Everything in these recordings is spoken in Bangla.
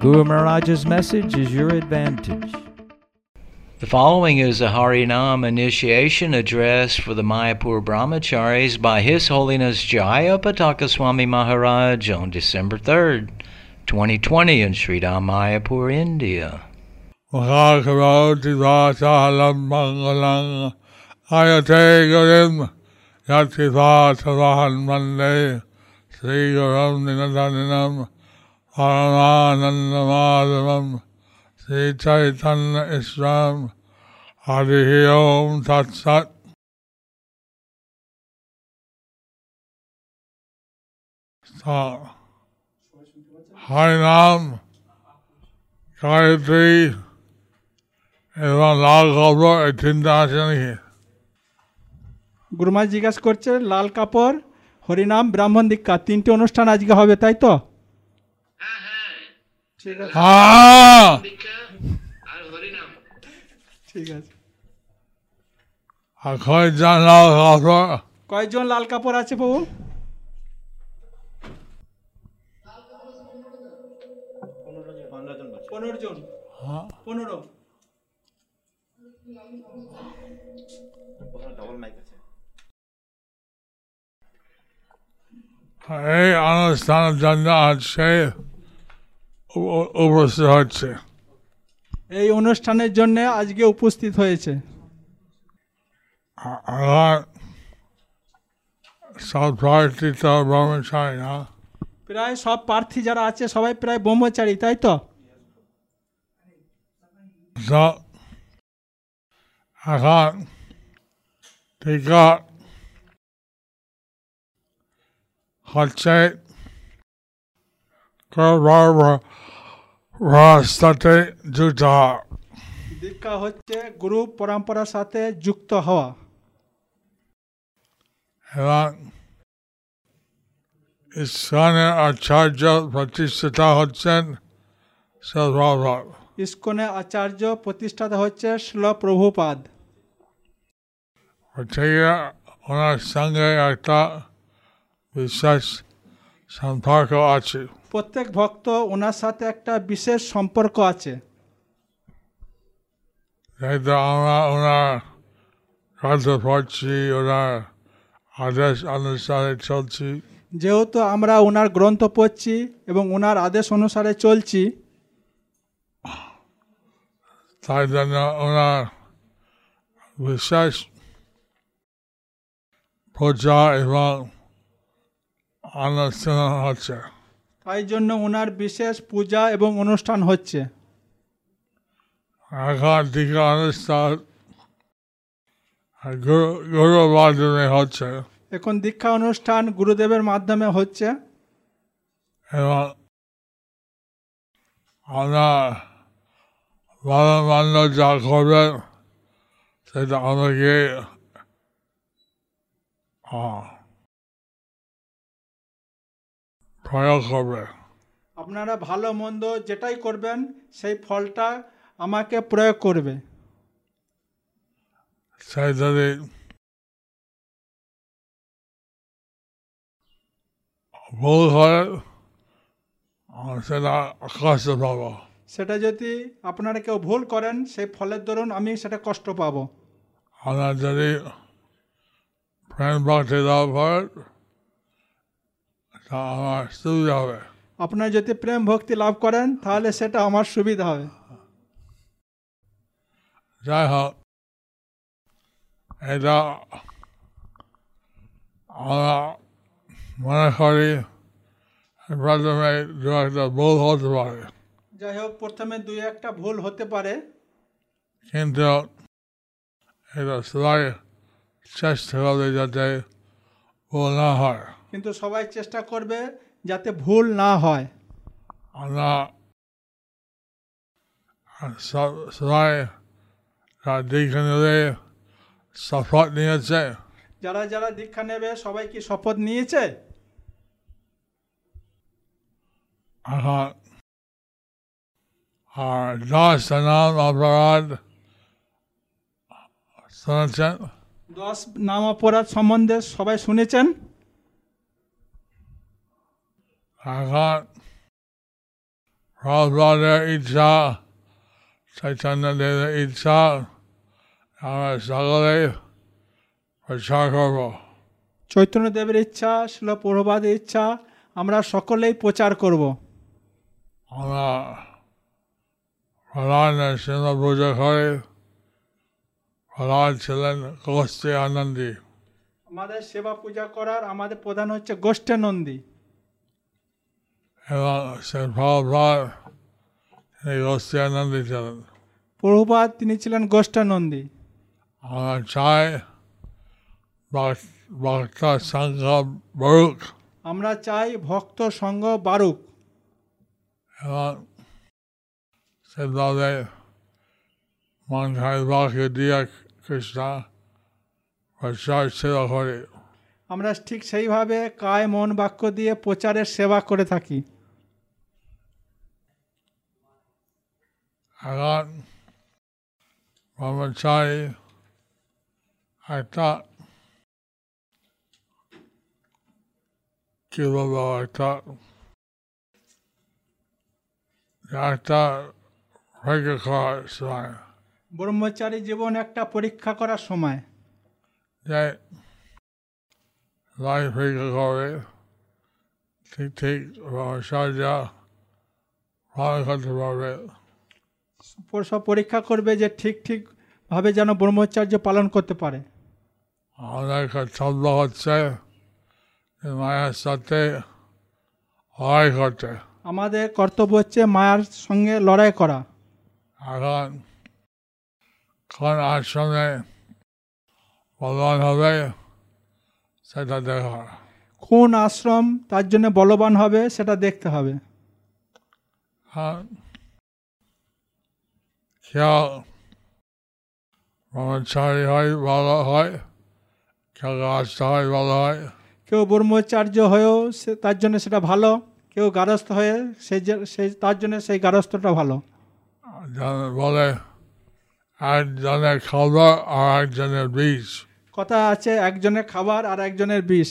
Guru Maharaj's message is your advantage. The following is a Harinam initiation address for the Mayapur Brahmacharis by His Holiness Jaya Pataka Swami Maharaj on December 3rd, 2020 in Sridham Mayapur, India. Makakaroti Vasalam Mangalang Ayate Gurim Yati Vatavahan Mande Sri Guram Ninadaninam Paramananda Madhavam Sri Chaitanya Islam Harihi Om Tat Sat So, Harinam Gayatri এবং লাল খবর এই তিনটা আছে নাকি গুরুমা জিজ্ঞাসা করছে লাল কাপড় হরিনাম ব্রাহ্মণ দীক্ষা তিনটে অনুষ্ঠান আজকে হবে তাই তো ঠিক আছে। হ্যাঁ। ঠিক আছে। কয়জন লাল কাপড় আছে বাবু? পনেরো জন। পনেরো। এই অনুষ্ঠানের জন্য উপ- উপস্থিত হচ্ছে এই অনুষ্ঠানের জন্য আজকে উপস্থিত হয়েছে। আ- আমার সব প্রার্থী তো ব্রহ্মচারী না। প্রায় সব প্রার্থী যারা আছে সবাই প্রায় ব্রহ্মচারী তাই তো? তো এখন টিকা হচ্ছে রাস্তাতে যুক্ত হওয়া। দীক্ষা হচ্ছে গুরু পরম্পরার সাথে যুক্ত হওয়া এবং ইস্কনের আচার্য প্রতিষ্ঠিত হচ্ছেন সর্বভাব ইস্কনে আচার্য প্রতিষ্ঠাতা হচ্ছে শ্ল প্রভুপাদ থেকে ওনার সঙ্গে একটা বিশেষ সম্পর্ক আছে প্রত্যেক ভক্ত ওনার সাথে একটা বিশেষ সম্পর্ক আছে। যেহেতু আমরা ওনার কাছে পড়ছি ওনার আদেশ অনুসারে চলছি। যেহেতু আমরা ওনার গ্রন্থ পড়ছি এবং ওনার আদেশ অনুসারে চলছি তাই জন্য ওনার বিশ্বাস পূজা এবং অনুষ্ঠান হচ্ছে। তাই জন্য ওনার বিশেষ পূজা এবং অনুষ্ঠান হচ্ছে। টিকা অনুষ্ঠান মাধ্যমে হচ্ছে। এখন দীক্ষা অনুষ্ঠান গুরুদেবের মাধ্যমে হচ্ছে। এবং আমরা ভালো মন্দ যা করবেন সেটা আমাকে প্রয়োগ হবে। আপনারা ভালো মন্দ যেটাই করবেন সেই ফলটা আমাকে প্রয়োগ করবে। যদি ভুল হয় সেটা কষ্ট পাবো। সেটা যদি আপনারা কেউ ভুল করেন সেই ফলের দরুন আমি সেটা কষ্ট পাবো। আমরা যদি লাভ হয় তা আমার সুবিধা হবে। আপনারা যদি প্রেম ভক্তি লাভ করেন তাহলে সেটা আমার সুবিধা হবে। যাই হোক এটা আমরা মনে করি প্রথমে দু একটা ভুল হতে পারে। যাই হোক প্রথমে দুই একটা ভুল হতে পারে। কিন্তু এটা সবাই চেষ্টা করবে যাতে ভুল না হয়। কিন্তু সবাই চেষ্টা করবে যাতে ভুল না হয়। আমরা সবাই দীক্ষা শপথ নিয়েছে। যারা যারা দীক্ষা নেবে সবাই কি শপথ নিয়েছে? আর দশ নাম অপরাধ শুনেছেন? দশ নাম অপরাধ সম্বন্ধে সবাই শুনেছেন? এখন প্রহ্লাদের ইচ্ছা চৈতন্য দেবের ইচ্ছা আমরা সকলে প্রচার করব চৈতন্যদেবের ইচ্ছা শিল প্রভাদের ইচ্ছা আমরা সকলেই প্রচার করব আমরা প্রহ্লাদ নরসিংহ পুজো করে প্রহ্লাদ ছিলেন গোষ্ঠী আনন্দী আমাদের সেবা পূজা করার আমাদের প্রধান হচ্ছে গোষ্ঠী নন্দী এবং প্রহ্লাদ এই প্রভুপাদ তিনি ছিলেন গোষ্ঠানন্দী। আমরা চাই ভক্ত সংঘ বরুক আমরা চাই ভক্ত সঙ্গ বারুক। এবং সেভাবে মন খাইবাকে দিয়ে কৃষ্ণ প্রচার সেবা করে আমরা ঠিক সেইভাবে কায় মন বাক্য দিয়ে প্রচারের সেবা করে থাকি। এখন ব্রহ্মচারী একটা কি বলব একটা একটা পরীক্ষা করার সময় ব্রহ্মচারী জীবন একটা পরীক্ষা করার সময়। যে লাইফ পরীক্ষা করে ঠিক ঠিক ব্রহ্মচার্য ভালো করতে পারবে প- সব পরীক্ষা করবে যে ঠিক ঠিকভাবে যেন ব্রহ্মচার্য পালন করতে পারে। আমাদের কর্তব্য হচ্ছে মায়ের সাথে লড়াই করতে আমাদের কর্তব্য হচ্ছে মায়ার সঙ্গে লড়াই করা। এখন কোন আশ্রমে বলবান হবে সেটা দেখা কোন আশ্রম তার জন্য বলবান হবে সেটা দেখতে হবে। আর কেউ ব্রহ্মচারী হয় ভালো হয় কেউ রাস্তা হয় ভালো হয় কেউ ব্রহ্মচার্য হয়েও সে তার জন্য সেটা ভালো কেউ গারস্থ হয়ে সেই সেই তার জন্য সেই গারস্থটা ভালো। বলে একজনের খাবার আর একজনের বীজ কথা আছে একজনের খাবার আর একজনের বিষ।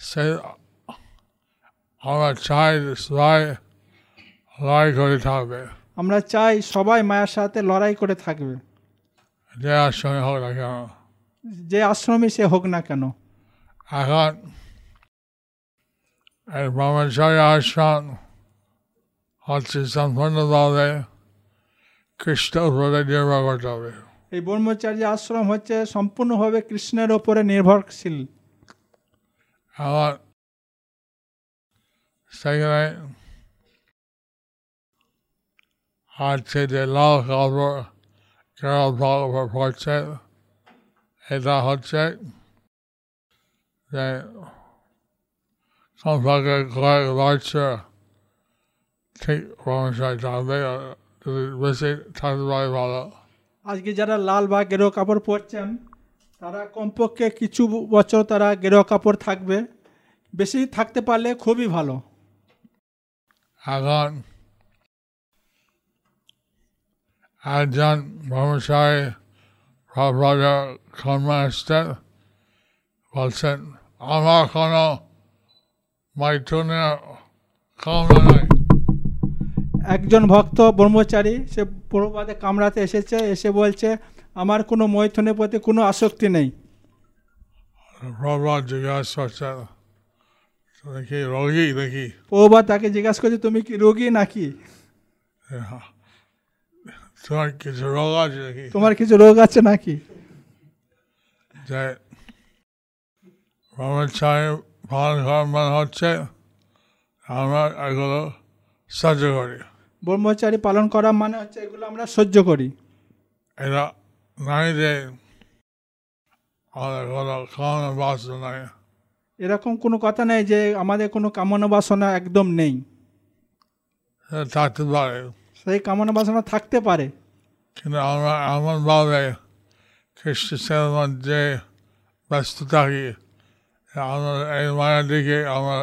সে আমরা চাই সবাই লড়াই করে থাকবে। আমরা চাই সবাই মায়ের সাথে লড়াই করে থাকবে। যে আশ্রমে হোক না কেন। যে আশ্রমে সে হোক না কেন। এখন এই ব্রহ্মচারী আশ্রম হচ্ছে সম্পূর্ণভাবে খ্রিস্ট উপরে নির্ভর করতে হবে। এই ব্রহ্মচারী আশ্রম হচ্ছে সম্পূর্ণভাবে কৃষ্ণের ওপরে নির্ভরশীল। এখন সেখানে হচ্ছে যে লাল কাপড় কেরল ভাগবত পড়ছে এটা হচ্ছে যে সম্পর্কে কয়েক বছর ঠিক কর্মচারী থাকবে বেশি থাকতে পারে ভালো আজকে যারা লাল বা গেরো কাপড় পরছেন তারা কমপক্ষে কিছু বছর তারা গেরো কাপড় থাকবে। বেশি থাকতে পারলে খুবই ভালো। এখন একজন ব্রহ্মচারী প্রভ্রাজা কর্মাস্তে বলছেন আমার কোনো মাইথুনের কামনা নাই। একজন ভক্ত ব্রহ্মচারী সে প্রভুপাদে কামড়াতে এসেছে এসে বলছে আমার কোনো মৈথুনের প্রতি কোনো আসক্তি নেই। প্রভ্রাজ জিজ্ঞাসা করছেন রোগী নাকি? প্রভুপাদ তাকে জিজ্ঞাসা করছে তুমি কি রোগী নাকি? তোমার কিছু রোগ আছে নাকি? তোমার কিছু রোগ আছে নাকি? যে ব্রহ্মচারী পালন করার মানে হচ্ছে আমরা এগুলো সহ্য করি। ব্রহ্মচারী পালন করা মানে হচ্ছে এগুলো আমরা সহ্য করি। নাই যে আমাদের কোনো কামনা বাসনা নাই। এরকম কোনো কথা নেই যে আমাদের কোনো কামনা বাসনা একদম নেই। থাকতে পারে। সেই কামনা বাসনা থাকতে পারে। কিন্তু আমরা এমনভাবে খ্রিস্ট সেবার মধ্যে ব্যস্ত থাকি আমরা এই মায়ের দিকে আমার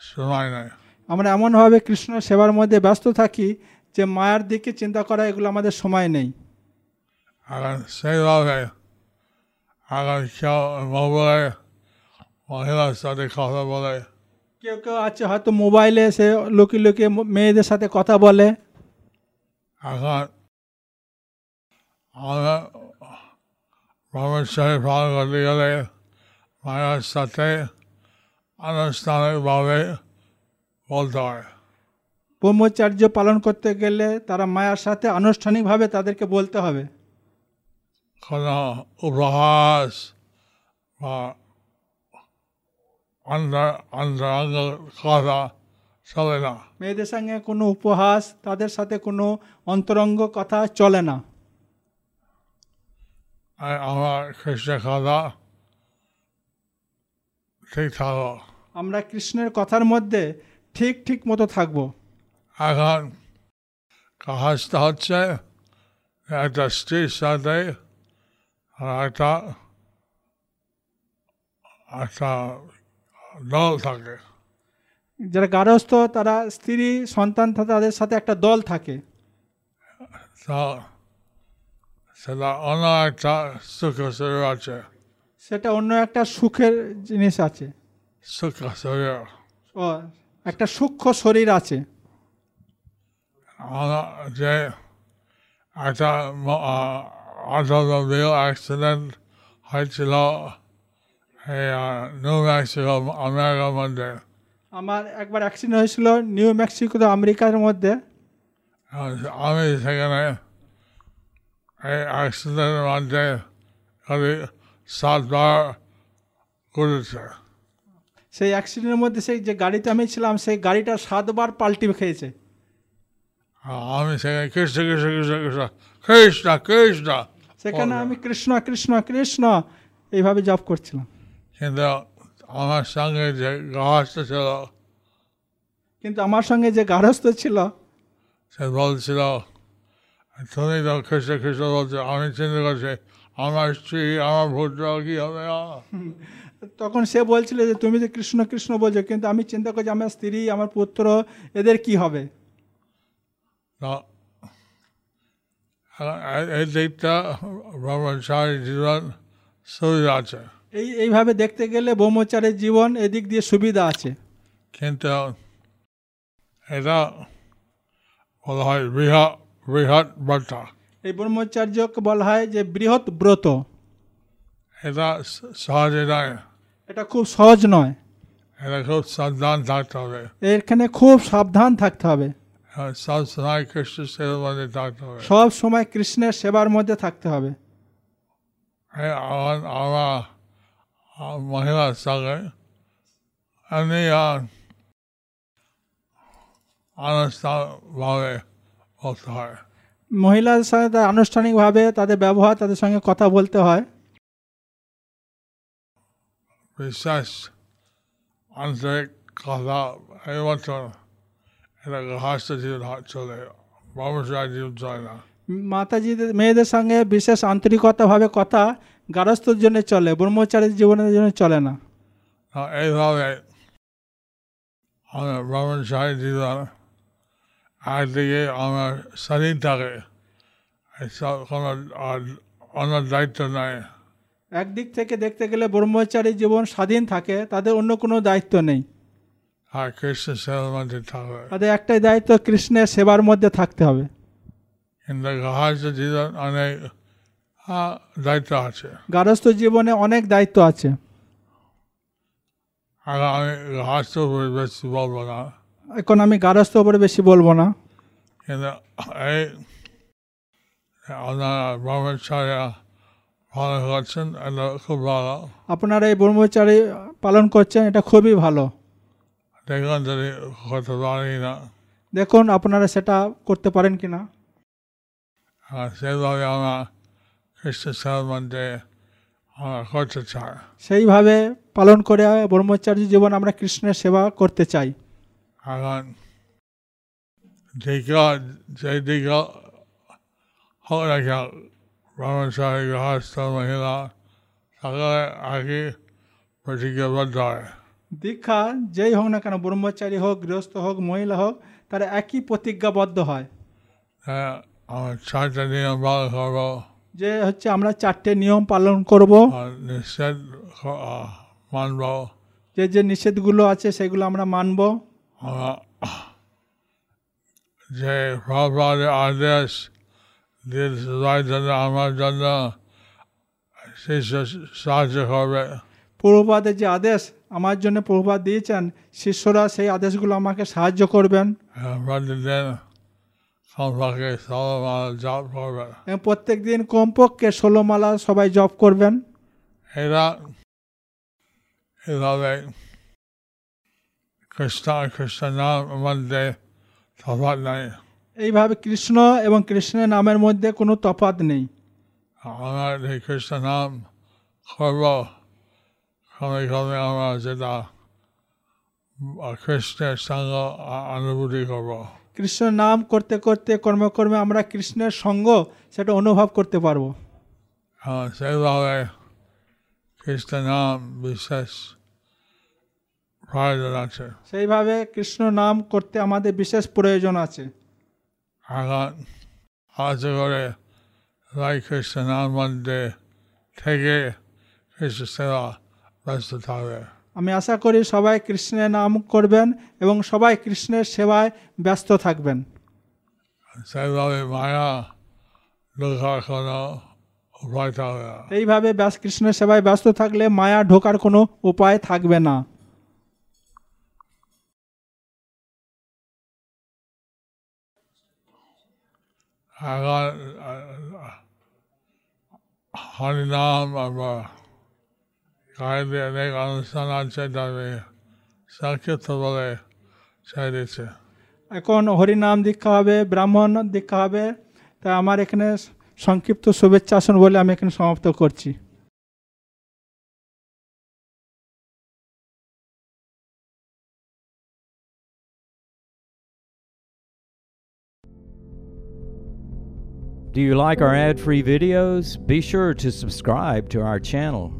সময় নেই। আমরা এমনভাবে কৃষ্ণ সেবার মধ্যে ব্যস্ত থাকি যে মায়ের দিকে চিন্তা করা এগুলো আমাদের সময় নেই। এখন সেইভাবে এখন কেউ মোবাইলে মহিলার সাথে কথা বলে। কেউ কেউ আছে হয়তো মোবাইলে সে লুকিয়ে লুকিয়ে মেয়েদের সাথে কথা বলে। এখন আমরা ব্রহ্মচারী পালন করতে গেলে মায়ের সাথে আনুষ্ঠানিকভাবে বলতে হয়। ব্রহ্মচার্য পালন করতে গেলে তারা মায়ের সাথে আনুষ্ঠানিকভাবে তাদেরকে বলতে হবে। কোনো উপহাস বা অন্তর অন্তরঙ্গ কথা চলে না। মেয়েদের সঙ্গে কোনো উপহাস তাদের সাথে কোনো অন্তরঙ্গ কথা চলে না। আর আমার কথা ঠিক থাকো। আমরা কৃষ্ণের কথার মধ্যে ঠিক ঠিক মতো থাকব। এখন কাজটা হচ্ছে একটা স্ত্রীর সাথে একটা একটা দল থাকে। যারা গারস্থ তারা স্ত্রী সন্তান তাদের সাথে একটা দল থাকে। সেটা অন্য একটা সুখ আছে। সেটা অন্য একটা সুখের জিনিস আছে। সুখ শরীর। ও একটা সূক্ষ্ম শরীর আছে। যে একটা অটোমোবিল অ্যাক্সিডেন্ট হয়েছিল এই নিউ মেক্সিকো আমেরিকার মধ্যে। আমার একবার অ্যাক্সিডেন্ট হয়েছিল নিউ মেক্সিকো আমেরিকার মধ্যে। আমি সেখানে এই অ্যাক্সিডেন্টের মধ্যে সাতবার করেছে সেই অ্যাক্সিডেন্টের মধ্যে সেই যে গাড়িতে আমি ছিলাম সেই গাড়িটা সাতবার পাল্টি খেয়েছে। আমি সেখানে কৃষ্ণ কৃষ্ণ কৃষ্ণ কৃষ্ণ কৃষ্ণ কৃষ্ণ। সেখানে আমি কৃষ্ণ কৃষ্ণ কৃষ্ণ এইভাবে জব করছিলাম। কিন্তু আমার সঙ্গে যে গাছটা ছিল। কিন্তু আমার সঙ্গে যে গারস্থ ছিল। সে বলছিল তুমি তো বলছো আমি চিন্তা করছি আমার স্ত্রী আমার ভূত্র কি হবে তখন সে বলছিল যে তুমি যে কৃষ্ণ কৃষ্ণ বলছো কিন্তু আমি চিন্তা করছি আমার স্ত্রী আমার পুত্র এদের কি হবে? এই- দিকটা ব্রহ্মচারী জীবন সুবিধা আছে। এই এইভাবে দেখতে গেলে ব্রহ্মচারের জীবন এদিক দিয়ে সুবিধা আছে। কিন্তু এটা বলা হয় বৃহৎ বৃহৎ ব্রত এই ব্রহ্মচার্যকে বলা হয় যে বৃহৎ ব্রত। এটা সহজে নয় এটা খুব সহজ নয়। এটা খুব সাবধান থাকতে হবে। এখানে খুব সাবধান থাকতে হবে। আর সব সময় কৃষ্ণ সেবার মধ্যে থাকতে হবে। সব সময় কৃষ্ণের সেবার মধ্যে থাকতে হবে। আমার মহিলার সঙ্গে এমনি আহ, আনুষ্ঠানভাবে বলতে হয় মহিলাদের সাথে তার আনুষ্ঠানিকভাবে তাদের ব্যবহার তাদের সঙ্গে কথা বলতে হয়। বিশ্বাস আন্তরিক কথা এই বছর এটা গৃহস্থ জীবন চলে। ব্যবসায় জীবন চলে না। মাতাজিদের মেয়েদের সঙ্গে বিশেষ আন্তরিকতাভাবে কথা গারস্থর জন্য চলে ব্রহ্মচারীর জীবনের জন্য চলে না। এইভাবে আমার ব্রহ্মচারী জীবন একদিকে আমার শরীর থাকে এসব কোনো আর অন্য দায়িত্ব নাই। একদিক থেকে দেখতে গেলে ব্রহ্মচারী জীবন স্বাধীন থাকে তাদের অন্য কোনো দায়িত্ব নেই। আর কৃষ্ণ সেবার মধ্যে থাকবে তাদের একটাই দায়িত্ব কৃষ্ণের সেবার মধ্যে থাকতে হবে। কিন্তু জীবন অনেক দায়িত্ব আছে। গারস্থ জীবনে অনেক দায়িত্ব আছে। বলব না। এখন আমি গারস্থ উপরে বেশি বলব না। কিন্তু এই আপনারা ব্রহ্মচার্য করছেন এটা খুব ভালো। আপনারা এই ব্রহ্মচারী পালন করছেন এটা খুবই ভালো। দেখুন যদি করতে পারি না। দেখুন আপনারা সেটা করতে পারেন কি না সেভাবে আমরা সেইভাবে পালন করে ব্রহ্মচার্য জীবন আমরা কৃষ্ণের সেবা করতে চাই। এখন দীক্ষা যে দীক্ষা হোক না কেন ব্রহ্মচারী গৃহস্থ মহিলা সকলে আগে প্রতিজ্ঞাবদ্ধ হয়। দীক্ষা যেই হোক না কেন ব্রহ্মচারী হোক গৃহস্থ হোক মহিলা হোক তারা একই প্রতিজ্ঞাবদ্ধ হয়। হ্যাঁ আমার চারটা নিয়ম পালন করব যে হচ্ছে আমরা চারটে নিয়ম পালন করব। নিষেধ মানবো। যে যে নিষেধগুলো আছে সেগুলো আমরা মানব। যে প্রভাবের আদেশ আমার জন্য সাহায্য করবে প্রভুপাদের যে আদেশ আমার জন্য প্রভুপাত দিয়েছেন শিষ্যরা সেই আদেশগুলো আমাকে সাহায্য করবেন। প্রতিদিন কমপক্ষে সলমাল জপ করবে এবং প্রত্যেক দিন কমপক্ষে ষোলো মালা সবাই জপ করবেন। এরা এভাবে কৃষ্ণ কৃষ্ণ নাম মধ্যে তফাৎ নাই। এইভাবে কৃষ্ণ এবং কৃষ্ণের নামের মধ্যে কোনো তফাৎ নেই। আমরা এই কৃষ্ণ নাম করব ক্রমে ক্রমে আমরা যেটা কৃষ্ণের সঙ্গ অনুভূতি করব। কৃষ্ণ নাম করতে করতে কর্মে কর্মে আমরা কৃষ্ণের সঙ্গ সেটা অনুভব করতে পারব। আহ, সেইভাবে কৃষ্ণ নাম বিশেষ প্রয়োজন আছে। সেইভাবে কৃষ্ণ নাম করতে আমাদের বিশেষ প্রয়োজন আছে। এখন আশা করে সবাই কৃষ্ণ নাম মধ্যে থেকে কৃষ্ণ সেবা ব্যস্ত থাকবে আমি আশা করি সবাই কৃষ্ণের নাম করবেন এবং সবাই কৃষ্ণের সেবায় ব্যস্ত থাকবেন। এইভাবে ব্যাস কৃষ্ণের সেবায় ব্যস্ত থাকলে মায়া ঢোকার কোনো উপায় থাকবে না। হরিনাম অনেক অনুষ্ঠান আছে তবে সংক্ষিপ্ত বলে ছেড়ে দিচ্ছে এখন হরিনাম দীক্ষা হবে ব্রাহ্মণ দীক্ষা হবে তাই আমার এখানে সংক্ষিপ্ত শুভেচ্ছা আসন বলে আমি এখানে সমাপ্ত করছি Do you like our ad free videos? Be sure to subscribe to our channel.